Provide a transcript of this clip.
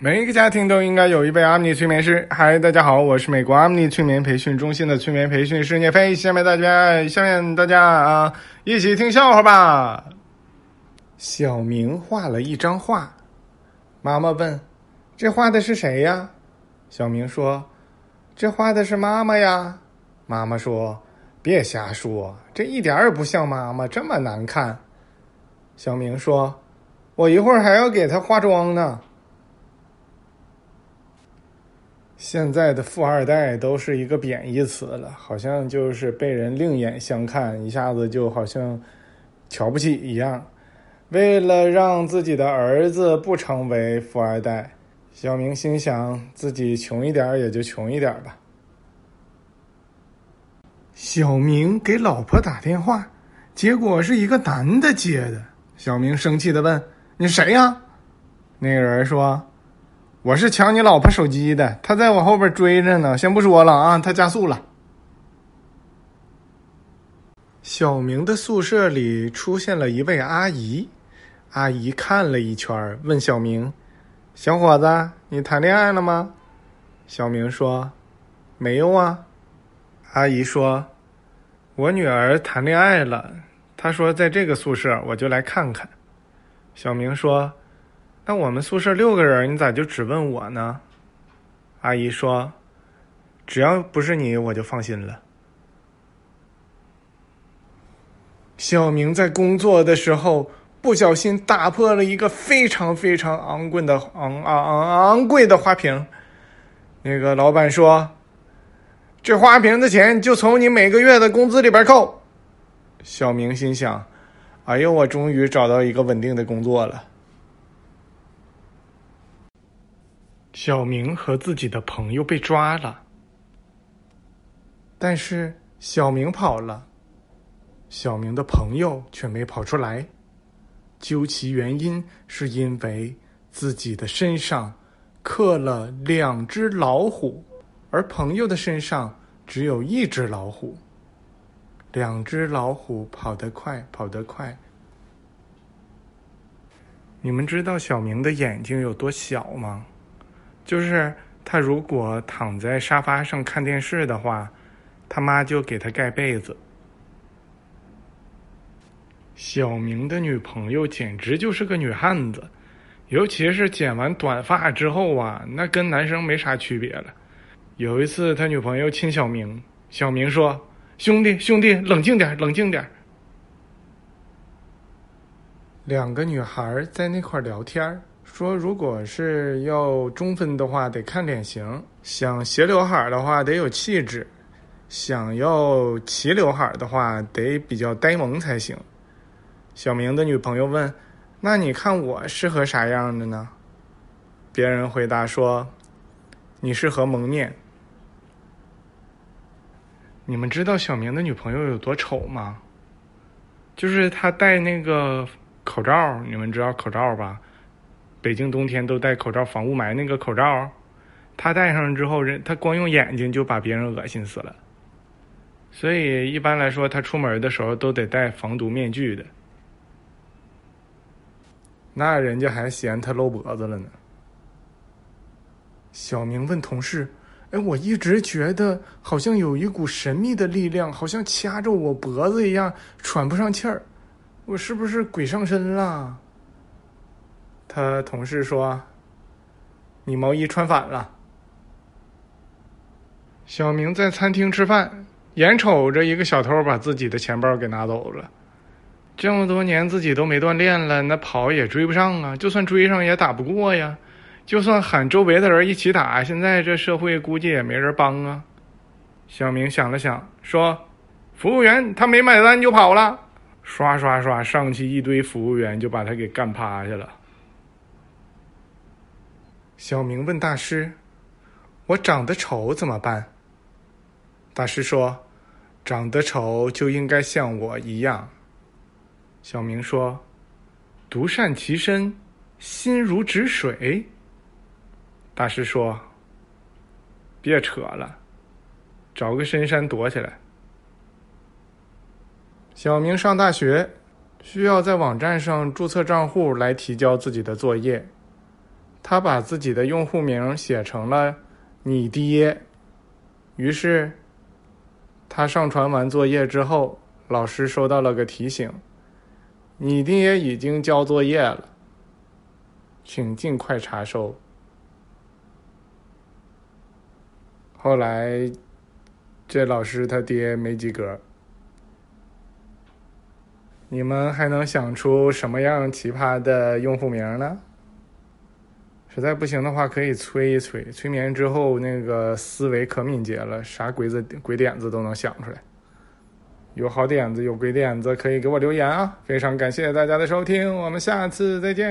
每一个家庭都应该有一位阿米尼催眠师。嗨，大家好，我是美国阿米尼催眠培训中心的催眠培训师聂飞。下面大家，下面大家啊，一起听笑话吧。小明画了一张画，妈妈问：“这画的是谁呀？”小明说：“这画的是妈妈呀。”妈妈说：“别瞎说，这一点儿也不像妈妈，这么难看。”小明说：“我一会儿还要给她化妆呢。”现在的富二代都是一个贬义词了，好像就是被人另眼相看，一下子就好像瞧不起一样。为了让自己的儿子不成为富二代，小明心想自己穷一点也就穷一点吧。小明给老婆打电话，结果是一个男的接的。小明生气的问：“你谁呀？”那个人说。我是抢你老婆手机的，他在我后边追着呢。先不说了啊，他加速了。小明的宿舍里出现了一位阿姨，阿姨看了一圈，问小明：“小伙子，你谈恋爱了吗？”小明说：“没有啊。”阿姨说：“我女儿谈恋爱了，她说在这个宿舍，我就来看看。”小明说。那我们宿舍六个人，你咋就只问我呢？阿姨说：“只要不是你，我就放心了。”小明在工作的时候不小心打破了一个非常非常昂贵的昂昂昂昂贵的花瓶。那个老板说：“这花瓶的钱就从你每个月的工资里边扣。”小明心想：“哎呦，我终于找到一个稳定的工作了。”小明和自己的朋友被抓了，但是小明跑了，小明的朋友却没跑出来。究其原因，是因为自己的身上刻了两只老虎，而朋友的身上只有一只老虎。两只老虎跑得快，跑得快。你们知道小明的眼睛有多小吗？就是他如果躺在沙发上看电视的话，他妈就给他盖被子。小明的女朋友简直就是个女汉子，尤其是剪完短发之后啊，那跟男生没啥区别了。有一次他女朋友亲小明，小明说：“兄弟，兄弟，冷静点，冷静点。”两个女孩在那块聊天说，如果是要中分的话，得看脸型；想斜刘海的话，得有气质；想要齐刘海的话，得比较呆萌才行。小明的女朋友问：“那你看我适合啥样的呢？”别人回答说：“你适合蒙面。”你们知道小明的女朋友有多丑吗？就是他戴那个口罩，你们知道口罩吧？北京冬天都戴口罩防雾霾，那个口罩，他戴上之后，人他光用眼睛就把别人恶心死了。所以一般来说，他出门的时候都得戴防毒面具的。那人家还嫌他露脖子了呢。小明问同事：“哎，我一直觉得好像有一股神秘的力量，好像掐着我脖子一样，喘不上气儿，我是不是鬼上身了？”他同事说：“你毛衣穿反了。”小明在餐厅吃饭，眼瞅着一个小偷把自己的钱包给拿走了。这么多年自己都没锻炼了，那跑也追不上啊！就算追上也打不过呀！就算喊周围的人一起打，现在这社会估计也没人帮啊！小明想了想，说：“服务员他没买单就跑了。”刷刷刷上去一堆服务员就把他给干趴下了。小明问大师：“我长得丑怎么办？”大师说：“长得丑就应该像我一样。”小明说：“独善其身，心如止水。”大师说：“别扯了，找个深山躲起来。”小明上大学，需要在网站上注册账户来提交自己的作业。他把自己的用户名写成了“你爹”，于是他上传完作业之后，老师收到了个提醒：“你爹已经交作业了，请尽快查收。”后来，这老师他爹没及格。你们还能想出什么样奇葩的用户名呢？实在不行的话，可以催一催，催眠之后那个思维可敏捷了，啥鬼子鬼点子都能想出来。有好点子，有鬼点子，可以给我留言啊！非常感谢大家的收听，我们下次再见。